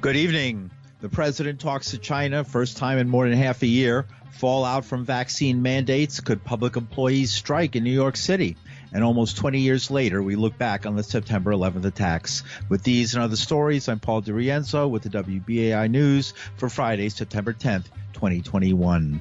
Good evening. The president talks to China, first time in more than half a year. Fallout from vaccine mandates. Could public employees strike in New York City? And almost 20 years later, we look back on the September 11th attacks. With these and other stories, I'm Paul DiRienzo with the WBAI News for Friday, September 10th, 2021.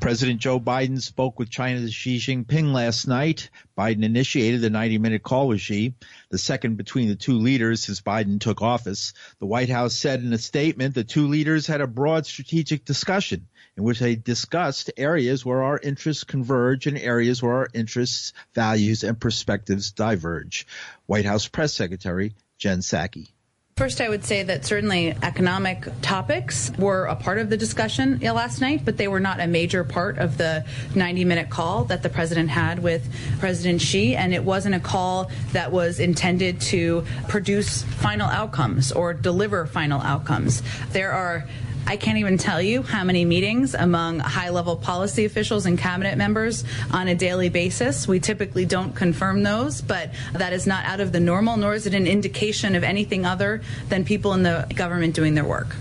President Joe Biden spoke with China's Xi Jinping last night. Biden initiated the 90 minute call with Xi, the second between the two leaders since Biden took office. The White House said in a statement the two leaders had a broad strategic discussion in which they discussed areas where our interests converge and areas where our interests, values, and perspectives diverge. White House Press Secretary Jen Psaki. First, I would say that certainly economic topics were a part of the discussion last night, but they were not a major part of the 90 minute call that the president had with President Xi. And it wasn't a call that was intended to produce final outcomes or deliver final outcomes. There are I can't even tell you how many meetings among high level policy officials and cabinet members on a daily basis. We typically don't confirm those, but that is not out of the normal, nor is it an indication of anything other than people in the government doing their work.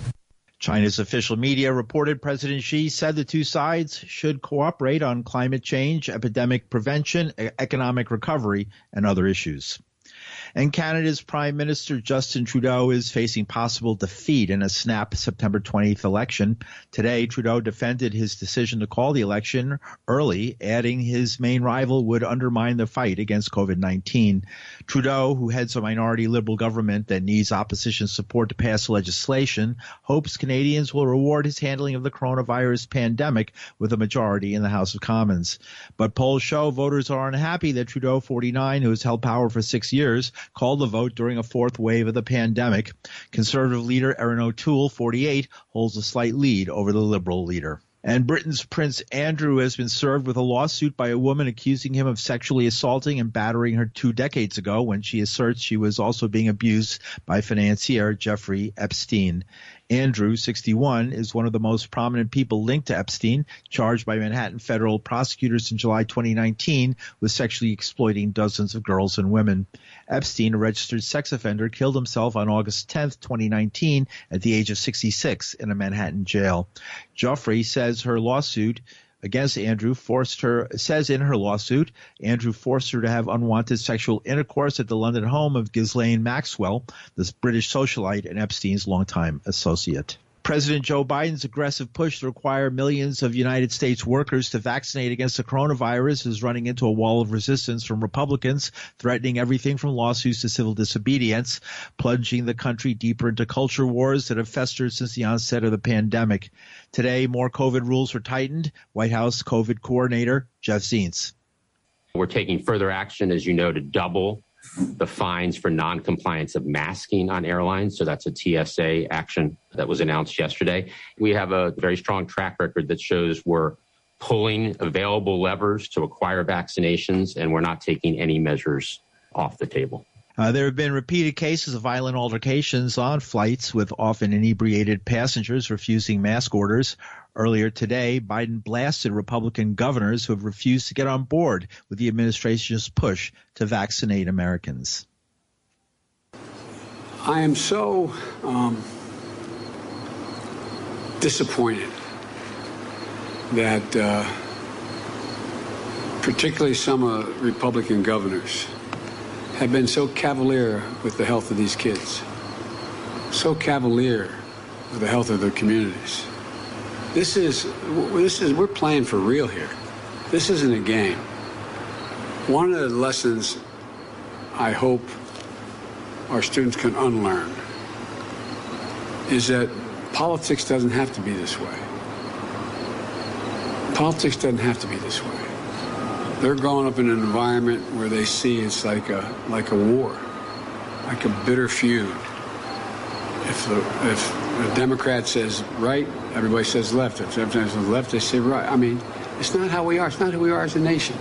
China's official media reported President Xi said the two sides should cooperate on climate change, epidemic prevention, economic recovery, and other issues. And Canada's Prime Minister Justin Trudeau is facing possible defeat in a snap September 20th election. Today, Trudeau defended his decision to call the election early, adding his main rival would undermine the fight against COVID-19. Trudeau, who heads a minority liberal government that needs opposition support to pass legislation, hopes Canadians will reward his handling of the coronavirus pandemic with a majority in the House of Commons. But polls show voters are unhappy that Trudeau, 49, who has held power for six years, called the vote during a fourth wave of the pandemic. Conservative leader Erin O'Toole, 48, holds a slight lead over the Liberal leader. And Britain's Prince Andrew has been served with a lawsuit by a woman accusing him of sexually assaulting and battering her two decades ago when she asserts she was also being abused by financier Jeffrey Epstein. Andrew, 61, is one of the most prominent people linked to Epstein, charged by Manhattan federal prosecutors in July 2019 with sexually exploiting dozens of girls and women. Epstein, a registered sex offender, killed himself on August 10, 2019, at the age of 66 in a Manhattan jail. Giuffre says her lawsuit against Andrew forced her, says in her lawsuit, Andrew forced her to have unwanted sexual intercourse at the London home of Ghislaine Maxwell, this British socialite and Epstein's longtime associate. President Joe Biden's aggressive push to require millions of United States workers to vaccinate against the coronavirus is running into a wall of resistance from Republicans, threatening everything from lawsuits to civil disobedience, plunging the country deeper into culture wars that have festered since the onset of the pandemic. Today, more COVID rules were tightened. White House COVID coordinator Jeff Zients. We're taking further action, as you know, to double the fines for noncompliance of masking on airlines. So that's a TSA action that was announced yesterday. We have a very strong track record that shows we're pulling available levers to acquire vaccinations, and we're not taking any measures off the table. Uh, there have been repeated cases of violent altercations on flights with often inebriated passengers refusing mask orders. Earlier today, Biden blasted Republican governors who have refused to get on board with the administration's push to vaccinate Americans. I am so um, disappointed that uh, particularly some uh, Republican governors have been so cavalier with the health of these kids, so cavalier with the health of their communities. This is, this is, we're playing for real here. This isn't a game. One of the lessons I hope our students can unlearn is that politics doesn't have to be this way. Politics doesn't have to be this way. They're growing up in an environment where they see it's like a like a war, like a bitter feud. If the if the Democrat says right, everybody says left. If everybody says left, they say right. I mean, it's not how we are. It's not who we are as a nation,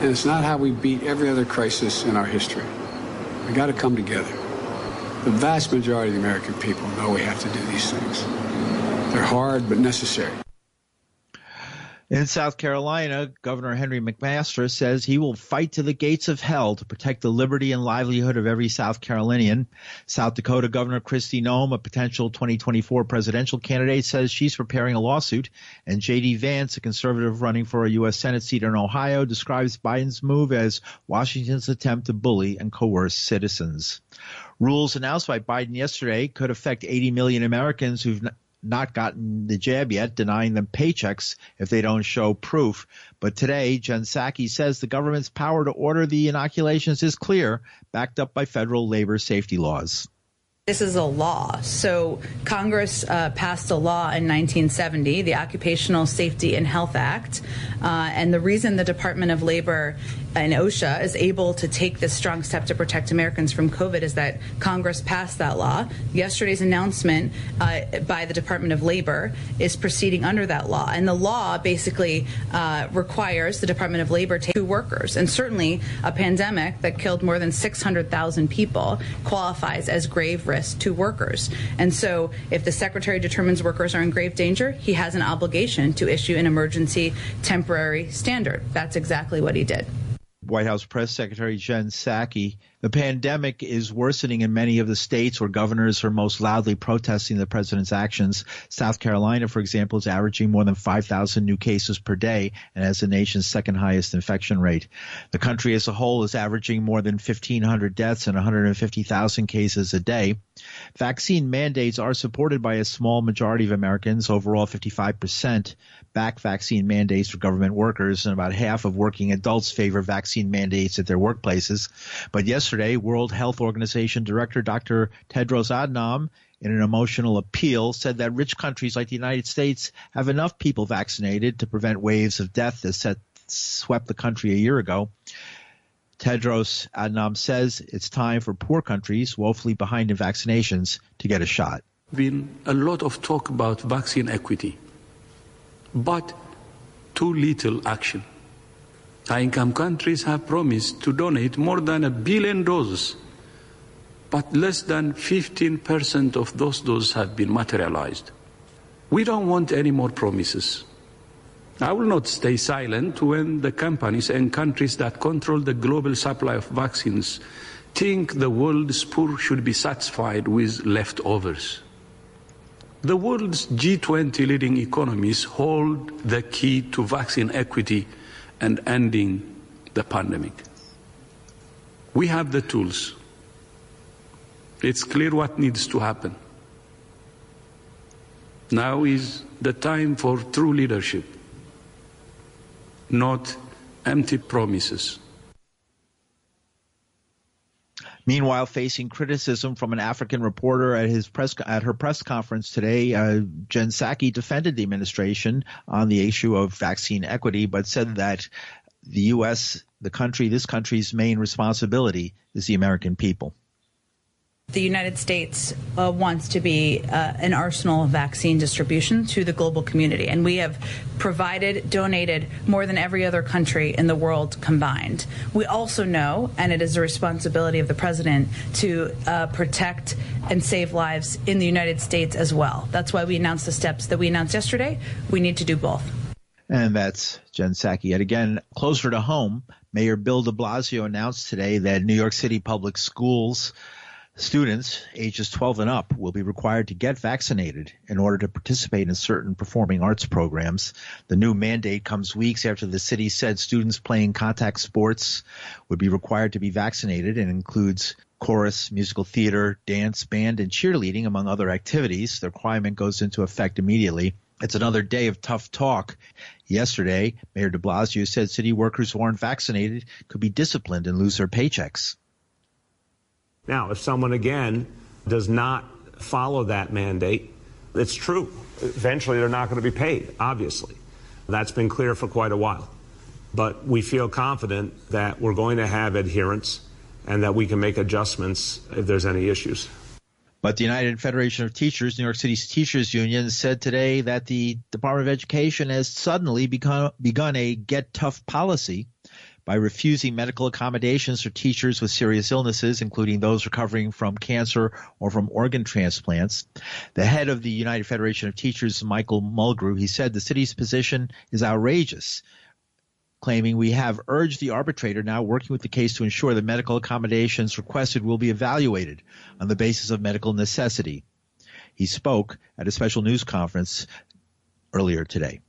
and it's not how we beat every other crisis in our history. We got to come together. The vast majority of the American people know we have to do these things. They're hard but necessary. In South Carolina, Governor Henry McMaster says he will fight to the gates of hell to protect the liberty and livelihood of every South Carolinian. South Dakota Governor Kristi Noem, a potential 2024 presidential candidate, says she's preparing a lawsuit. And J.D. Vance, a conservative running for a U.S. Senate seat in Ohio, describes Biden's move as Washington's attempt to bully and coerce citizens. Rules announced by Biden yesterday could affect 80 million Americans who've not gotten the jab yet, denying them paychecks if they don't show proof. But today, Jen Psaki says the government's power to order the inoculations is clear, backed up by federal labor safety laws. This is a law. So Congress uh, passed a law in 1970, the Occupational Safety and Health Act. Uh, and the reason the Department of Labor and OSHA is able to take this strong step to protect Americans from COVID is that Congress passed that law. Yesterday's announcement uh, by the Department of Labor is proceeding under that law. And the law basically uh, requires the Department of Labor to workers. And certainly a pandemic that killed more than 600,000 people qualifies as grave risk to workers. And so if the Secretary determines workers are in grave danger, he has an obligation to issue an emergency temporary standard. That's exactly what he did. White House Press Secretary Jen Psaki. The pandemic is worsening in many of the states where governors are most loudly protesting the president's actions. South Carolina, for example, is averaging more than 5,000 new cases per day and has the nation's second highest infection rate. The country as a whole is averaging more than 1,500 deaths and 150,000 cases a day. Vaccine mandates are supported by a small majority of Americans, overall 55%, back vaccine mandates for government workers, and about half of working adults favor vaccine mandates at their workplaces. But yesterday, World Health Organization Director Dr. Tedros Adhanom in an emotional appeal, said that rich countries like the United States have enough people vaccinated to prevent waves of death that set, swept the country a year ago. Tedros Adhanom says it's time for poor countries woefully behind in vaccinations to get a shot. Been a lot of talk about vaccine equity but too little action. High income countries have promised to donate more than a billion doses, but less than 15% of those doses have been materialized. We don't want any more promises. I will not stay silent when the companies and countries that control the global supply of vaccines think the world's poor should be satisfied with leftovers. The world's G20 leading economies hold the key to vaccine equity and ending the pandemic. We have the tools. It's clear what needs to happen. Now is the time for true leadership, not empty promises. Meanwhile, facing criticism from an African reporter at his press at her press conference today, uh, Jen Psaki defended the administration on the issue of vaccine equity, but said that the U.S., the country, this country's main responsibility is the American people. The United States uh, wants to be uh, an arsenal of vaccine distribution to the global community, and we have provided, donated more than every other country in the world combined. We also know, and it is a responsibility of the president to uh, protect and save lives in the United States as well. That's why we announced the steps that we announced yesterday. We need to do both. And that's Jen Psaki. Yet again, closer to home, Mayor Bill de Blasio announced today that New York City public schools Students ages 12 and up will be required to get vaccinated in order to participate in certain performing arts programs. The new mandate comes weeks after the city said students playing contact sports would be required to be vaccinated and includes chorus, musical theater, dance, band, and cheerleading, among other activities. The requirement goes into effect immediately. It's another day of tough talk. Yesterday, Mayor de Blasio said city workers who aren't vaccinated could be disciplined and lose their paychecks. Now, if someone again does not follow that mandate, it's true. Eventually, they're not going to be paid, obviously. That's been clear for quite a while. But we feel confident that we're going to have adherence and that we can make adjustments if there's any issues. But the United Federation of Teachers, New York City's teachers union, said today that the Department of Education has suddenly become, begun a get tough policy by refusing medical accommodations for teachers with serious illnesses, including those recovering from cancer or from organ transplants. The head of the United Federation of Teachers, Michael Mulgrew, he said the city's position is outrageous claiming we have urged the arbitrator now working with the case to ensure that medical accommodations requested will be evaluated on the basis of medical necessity. He spoke at a special news conference earlier today.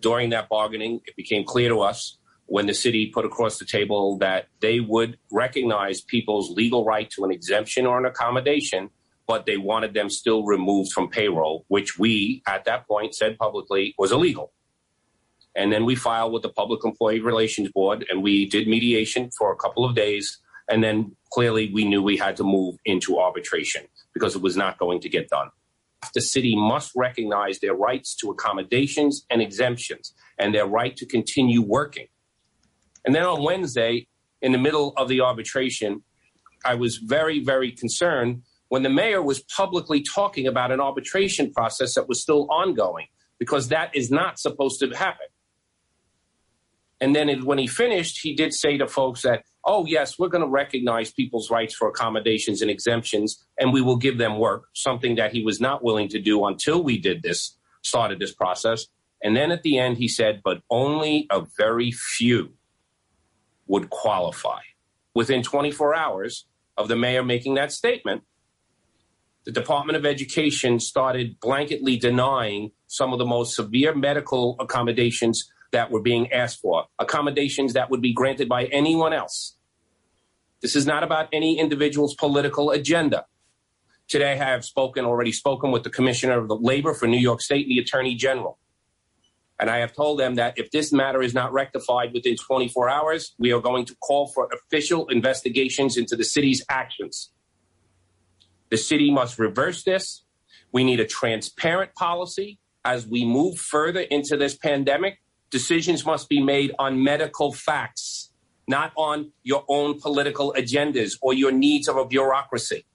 During that bargaining, it became clear to us when the city put across the table that they would recognize people's legal right to an exemption or an accommodation, but they wanted them still removed from payroll, which we at that point said publicly was illegal. And then we filed with the Public Employee Relations Board and we did mediation for a couple of days. And then clearly we knew we had to move into arbitration because it was not going to get done. The city must recognize their rights to accommodations and exemptions and their right to continue working. And then on Wednesday, in the middle of the arbitration, I was very, very concerned when the mayor was publicly talking about an arbitration process that was still ongoing because that is not supposed to happen. And then it, when he finished, he did say to folks that, oh, yes, we're going to recognize people's rights for accommodations and exemptions, and we will give them work, something that he was not willing to do until we did this, started this process. And then at the end, he said, but only a very few would qualify. Within 24 hours of the mayor making that statement, the Department of Education started blanketly denying some of the most severe medical accommodations that were being asked for, accommodations that would be granted by anyone else. This is not about any individual's political agenda. Today, I have spoken, already spoken with the Commissioner of the Labor for New York State and the Attorney General. And I have told them that if this matter is not rectified within 24 hours, we are going to call for official investigations into the city's actions. The city must reverse this. We need a transparent policy as we move further into this pandemic decisions must be made on medical facts, not on your own political agendas or your needs of a bureaucracy.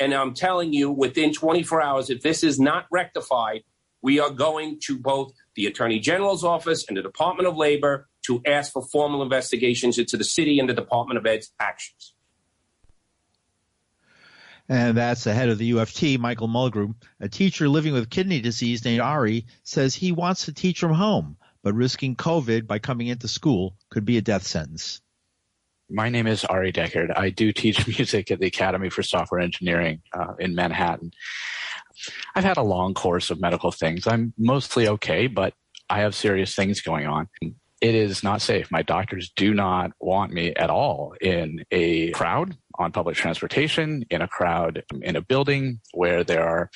And I'm telling you, within 24 hours, if this is not rectified, we are going to both the Attorney General's office and the Department of Labor to ask for formal investigations into the city and the Department of Ed's actions. And that's the head of the UFT, Michael Mulgrew. A teacher living with kidney disease named Ari says he wants to teach from home, but risking COVID by coming into school could be a death sentence. My name is Ari Deckard. I do teach music at the Academy for Software Engineering uh, in Manhattan. I've had a long course of medical things. I'm mostly okay, but I have serious things going on. It is not safe. My doctors do not want me at all in a crowd on public transportation, in a crowd in a building where there are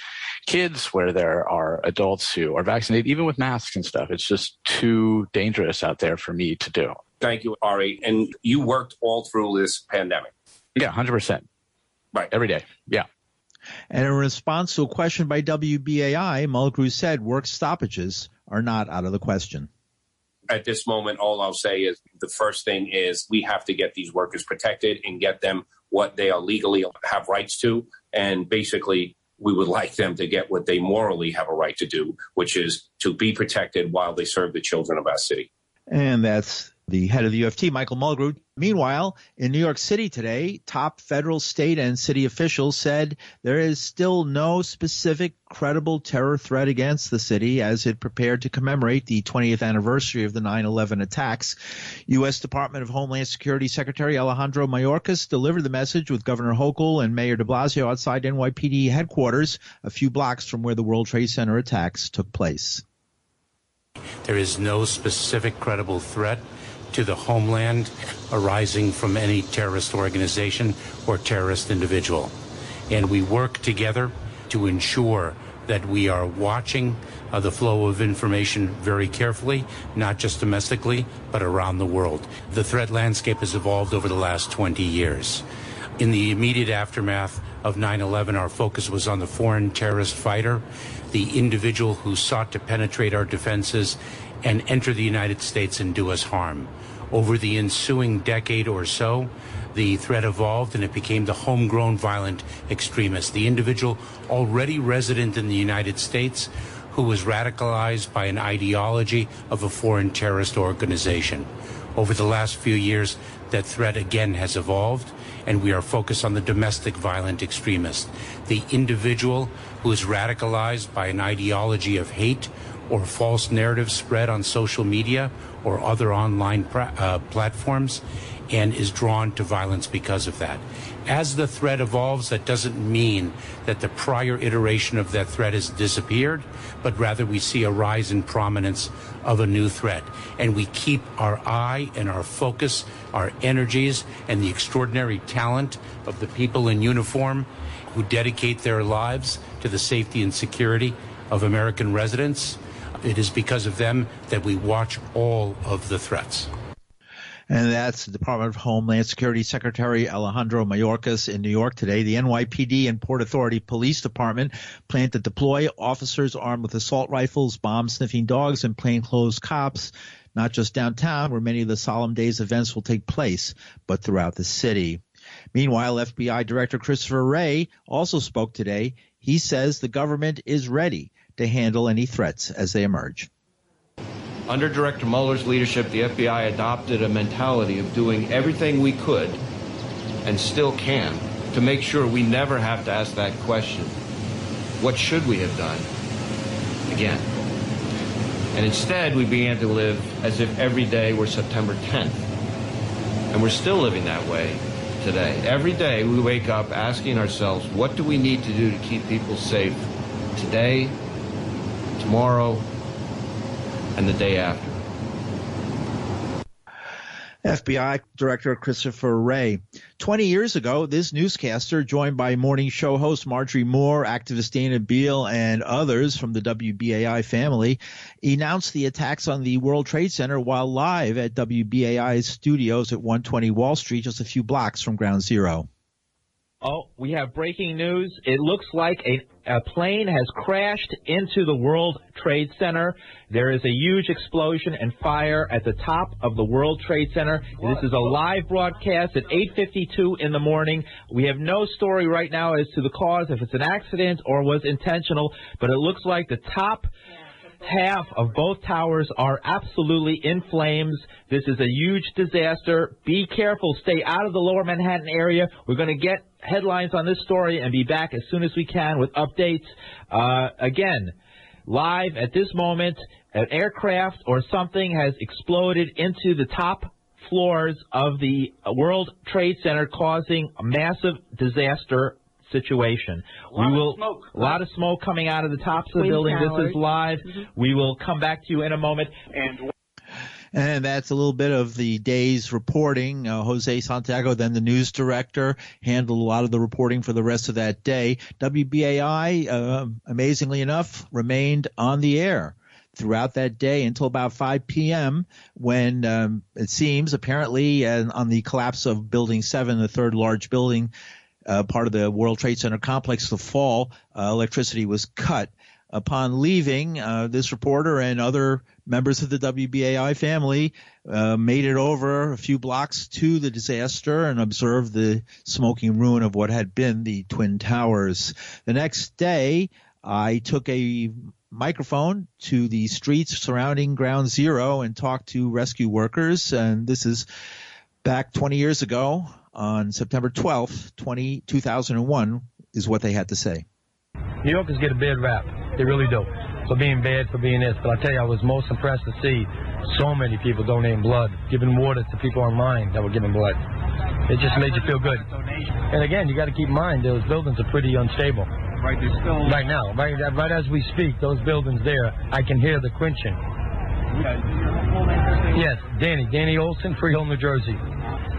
kids, where there are adults who are vaccinated, even with masks and stuff. It's just too dangerous out there for me to do. Thank you, Ari. And you worked all through this pandemic. Yeah, 100%. Right. Every day. Yeah. And in response to a question by WBAI, Mulgrew said work stoppages are not out of the question at this moment, all I'll say is the first thing is we have to get these workers protected and get them what they are legally have rights to. And basically, we would like them to get what they morally have a right to do, which is to be protected while they serve the children of our city. And that's the head of the UFT, Michael Mulgrew. Meanwhile, in New York City today, top federal, state, and city officials said there is still no specific credible terror threat against the city as it prepared to commemorate the 20th anniversary of the 9-11 attacks. U.S. Department of Homeland Security Secretary Alejandro Mayorkas delivered the message with Governor Hochul and Mayor de Blasio outside NYPD headquarters, a few blocks from where the World Trade Center attacks took place. There is no specific credible threat to the homeland arising from any terrorist organization or terrorist individual. And we work together to ensure that we are watching uh, the flow of information very carefully, not just domestically, but around the world. The threat landscape has evolved over the last 20 years. In the immediate aftermath of 9 11, our focus was on the foreign terrorist fighter, the individual who sought to penetrate our defenses and enter the United States and do us harm. Over the ensuing decade or so, the threat evolved and it became the homegrown violent extremist, the individual already resident in the United States who was radicalized by an ideology of a foreign terrorist organization. Over the last few years, that threat again has evolved, and we are focused on the domestic violent extremist, the individual who is radicalized by an ideology of hate or false narratives spread on social media or other online uh, platforms and is drawn to violence because of that. As the threat evolves, that doesn't mean that the prior iteration of that threat has disappeared, but rather we see a rise in prominence of a new threat. And we keep our eye and our focus, our energies, and the extraordinary talent of the people in uniform who dedicate their lives to the safety and security of American residents. It is because of them that we watch all of the threats and that's the Department of Homeland Security Secretary Alejandro Mayorkas in New York today. The NYPD and Port Authority Police Department plan to deploy officers armed with assault rifles, bomb sniffing dogs, and plainclothes cops not just downtown where many of the Solemn Days events will take place, but throughout the city. Meanwhile, FBI Director Christopher Wray also spoke today. He says the government is ready to handle any threats as they emerge. Under Director Mueller's leadership, the FBI adopted a mentality of doing everything we could and still can to make sure we never have to ask that question. What should we have done? Again. And instead, we began to live as if every day were September 10th. And we're still living that way today. Every day we wake up asking ourselves, what do we need to do to keep people safe today, tomorrow, and the day after. FBI Director Christopher Wray. 20 years ago, this newscaster, joined by morning show host Marjorie Moore, activist Dana Beal, and others from the WBAI family, announced the attacks on the World Trade Center while live at WBAI's studios at 120 Wall Street, just a few blocks from Ground Zero. Oh, we have breaking news. It looks like a, a, plane has crashed into the World Trade Center. There is a huge explosion and fire at the top of the World Trade Center. This is a live broadcast at 8:52 in the morning. We have no story right now as to the cause, if it's an accident or was intentional, but it looks like the top half of both towers are absolutely in flames. This is a huge disaster. Be careful. Stay out of the lower Manhattan area. We're going to get headlines on this story and be back as soon as we can with updates. Uh, again, live at this moment, an aircraft or something has exploded into the top floors of the World Trade Center, causing a massive disaster situation. we will smoke. a lot of smoke coming out of the tops of the building. Towers. This is live. Mm-hmm. We will come back to you in a moment. And and that's a little bit of the day's reporting. Uh, Jose Santiago, then the news director, handled a lot of the reporting for the rest of that day. WBAI, uh, amazingly enough, remained on the air throughout that day until about 5 p.m. when um, it seems apparently uh, on the collapse of Building 7, the third large building, uh, part of the World Trade Center complex to fall, uh, electricity was cut. Upon leaving, uh, this reporter and other members of the WBAI family uh, made it over a few blocks to the disaster and observed the smoking ruin of what had been the Twin Towers. The next day, I took a microphone to the streets surrounding Ground Zero and talked to rescue workers. And this is back 20 years ago on September 12th, 20, 2001, is what they had to say. New Yorkers get a bad rap. They really do. For being bad, for being this. But I tell you, I was most impressed to see so many people donating blood, giving water to people online that were giving blood. It just made you feel good. And again, you got to keep in mind those buildings are pretty unstable. Right, they're still right now. Right, right as we speak, those buildings there, I can hear the quenching. Yes, Danny, Danny Olson, Freehold, New Jersey.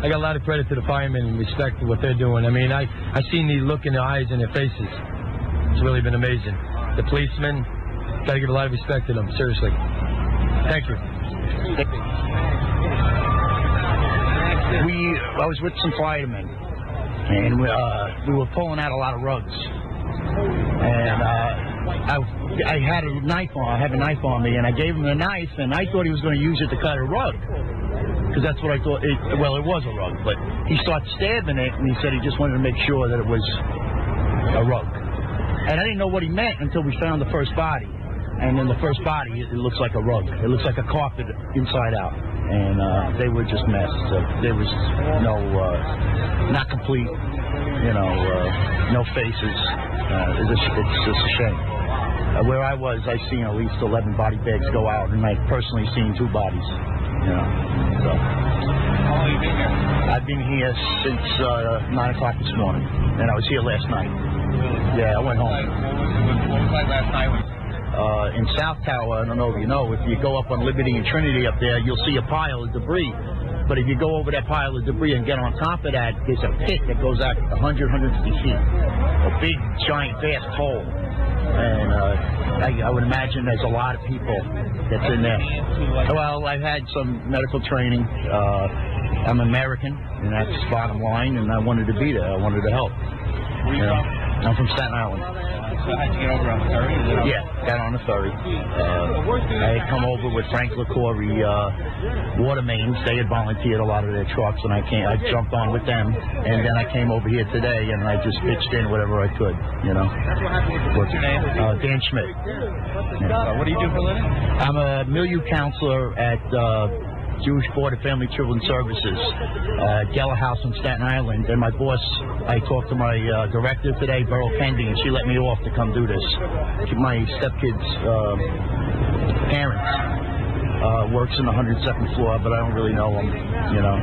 I got a lot of credit to the firemen and respect what they're doing. I mean, I I seen the look in their eyes and their faces. It's really been amazing. The policemen, got to give a lot of respect to them. Seriously. Thank you. We I was with some firemen, and we, uh, we were pulling out a lot of rugs, and. Uh, I, I had a knife on. I have a knife on me, and I gave him the knife, and I thought he was going to use it to cut a rug because that's what I thought. It, well, it was a rug, but he started stabbing it, and he said he just wanted to make sure that it was a rug. And I didn't know what he meant until we found the first body. And in the first body, it, it looks like a rug. It looks like a carpet inside out. and uh, they were just messed. Uh, there was no, uh, not complete, you know, uh, no faces. Uh, it's, it's just a shame. Uh, where I was, I seen at least 11 body bags go out, and I personally seen two bodies. You know, so. How long you been here? I've been here since uh, 9 o'clock this morning, and I was here last night. Really? Yeah, I went home. What was like last night Uh, in South Tower, I don't know if you know, if you go up on Liberty and Trinity up there, you'll see a pile of debris. But if you go over that pile of debris and get on top of that, there's a pit that goes out 100, 150 feet. A big, giant, vast hole. And uh, I, I would imagine there's a lot of people that's in there. Well, I've had some medical training. Uh, I'm American, and that's the bottom line, and I wanted to be there. I wanted to help. You Yeah. I'm from Staten Island. So how'd you get over on the ferry? Is it on- Yeah, got on the ferry. Uh, I had come over with Frank LaCorey, uh, water mains. They had volunteered a lot of their trucks, and I came. I jumped on with them, and then I came over here today, and I just pitched in whatever I could. You know. What's your name? Uh, Dan Schmidt. Uh, what do you do for a living? I'm a milieu counselor at uh, Jewish Board of Family Children Services, uh, Geller House in Staten Island. And my boss, I talked to my uh, director today, Beryl Kendi, and she let me off to come do this. My stepkid's uh, parents uh, works in the 102nd floor, but I don't really know him, you know.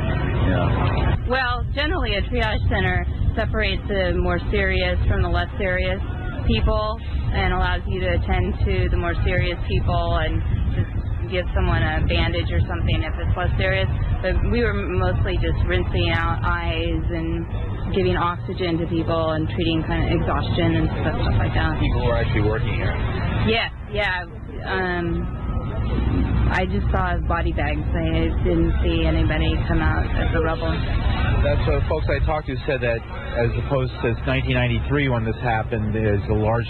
Yeah. Well, generally, a triage center separates the more serious from the less serious people and allows you to attend to the more serious people and just give someone a bandage or something if it's less serious. But we were mostly just rinsing out eyes and giving oxygen to people and treating kind of exhaustion and stuff, stuff like that. People who are actually working here. Yeah, yeah. Um, I just saw body bags. I didn't see anybody come out of the rubble. That's what folks I talked to said that as opposed to 1993 when this happened, there's a large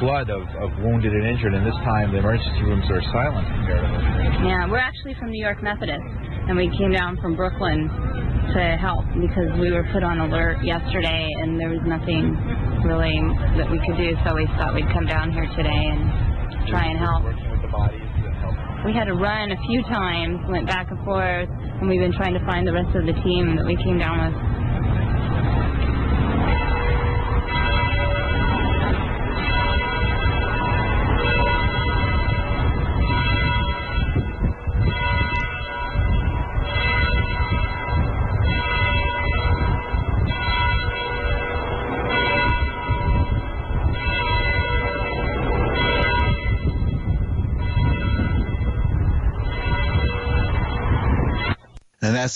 flood of, of wounded and injured, and this time the emergency rooms are silent comparatively. Yeah, we're actually from New York Methodist, and we came down from Brooklyn to help because we were put on alert yesterday, and there was nothing really that we could do. So we thought we'd come down here today and try and help. Working with the bodies and help. We had to run a few times, went back and forth, and we've been trying to find the rest of the team that we came down with.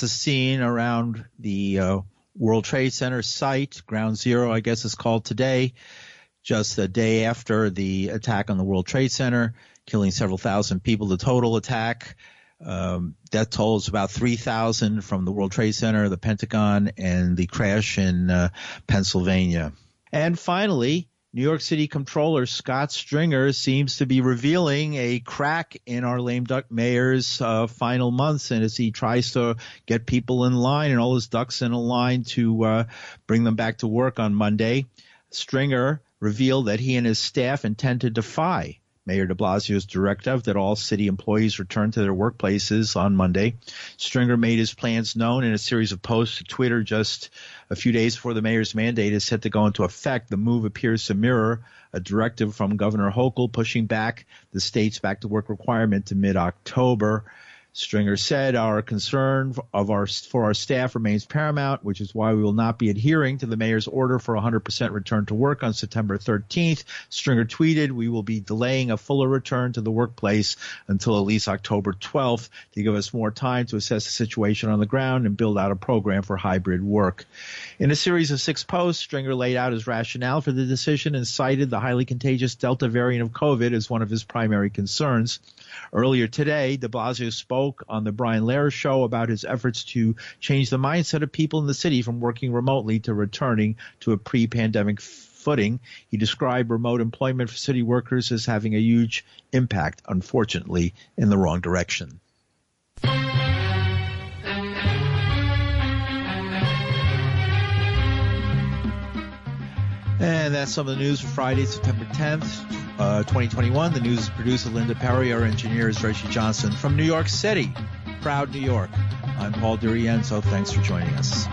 The scene around the uh, World Trade Center site, Ground Zero, I guess it's called today, just a day after the attack on the World Trade Center, killing several thousand people. The total attack, um, death toll is about 3,000 from the World Trade Center, the Pentagon, and the crash in uh, Pennsylvania. And finally, New York City Comptroller Scott Stringer seems to be revealing a crack in our lame duck mayor's uh, final months, and as he tries to get people in line and all his ducks in a line to uh, bring them back to work on Monday, Stringer revealed that he and his staff intend to defy Mayor de Blasio's directive that all city employees return to their workplaces on Monday. Stringer made his plans known in a series of posts to Twitter just a few days before the mayor's mandate is set to go into effect. The move appears to mirror a directive from Governor Hochul pushing back the state's back to work requirement to mid October. Stringer said our concern of our for our staff remains paramount, which is why we will not be adhering to the mayor's order for 100% return to work on September 13th. Stringer tweeted, "We will be delaying a fuller return to the workplace until at least October 12th to give us more time to assess the situation on the ground and build out a program for hybrid work." In a series of six posts, Stringer laid out his rationale for the decision and cited the highly contagious Delta variant of COVID as one of his primary concerns. Earlier today, de Blasio spoke on the Brian Lehrer show about his efforts to change the mindset of people in the city from working remotely to returning to a pre-pandemic footing. He described remote employment for city workers as having a huge impact, unfortunately, in the wrong direction. And that's some of the news for Friday, September 10th, uh, 2021. The news is produced Linda Perry. Our engineer is Reggie Johnson from New York City. proud New York. I'm Paul DiRienzo. Thanks for joining us.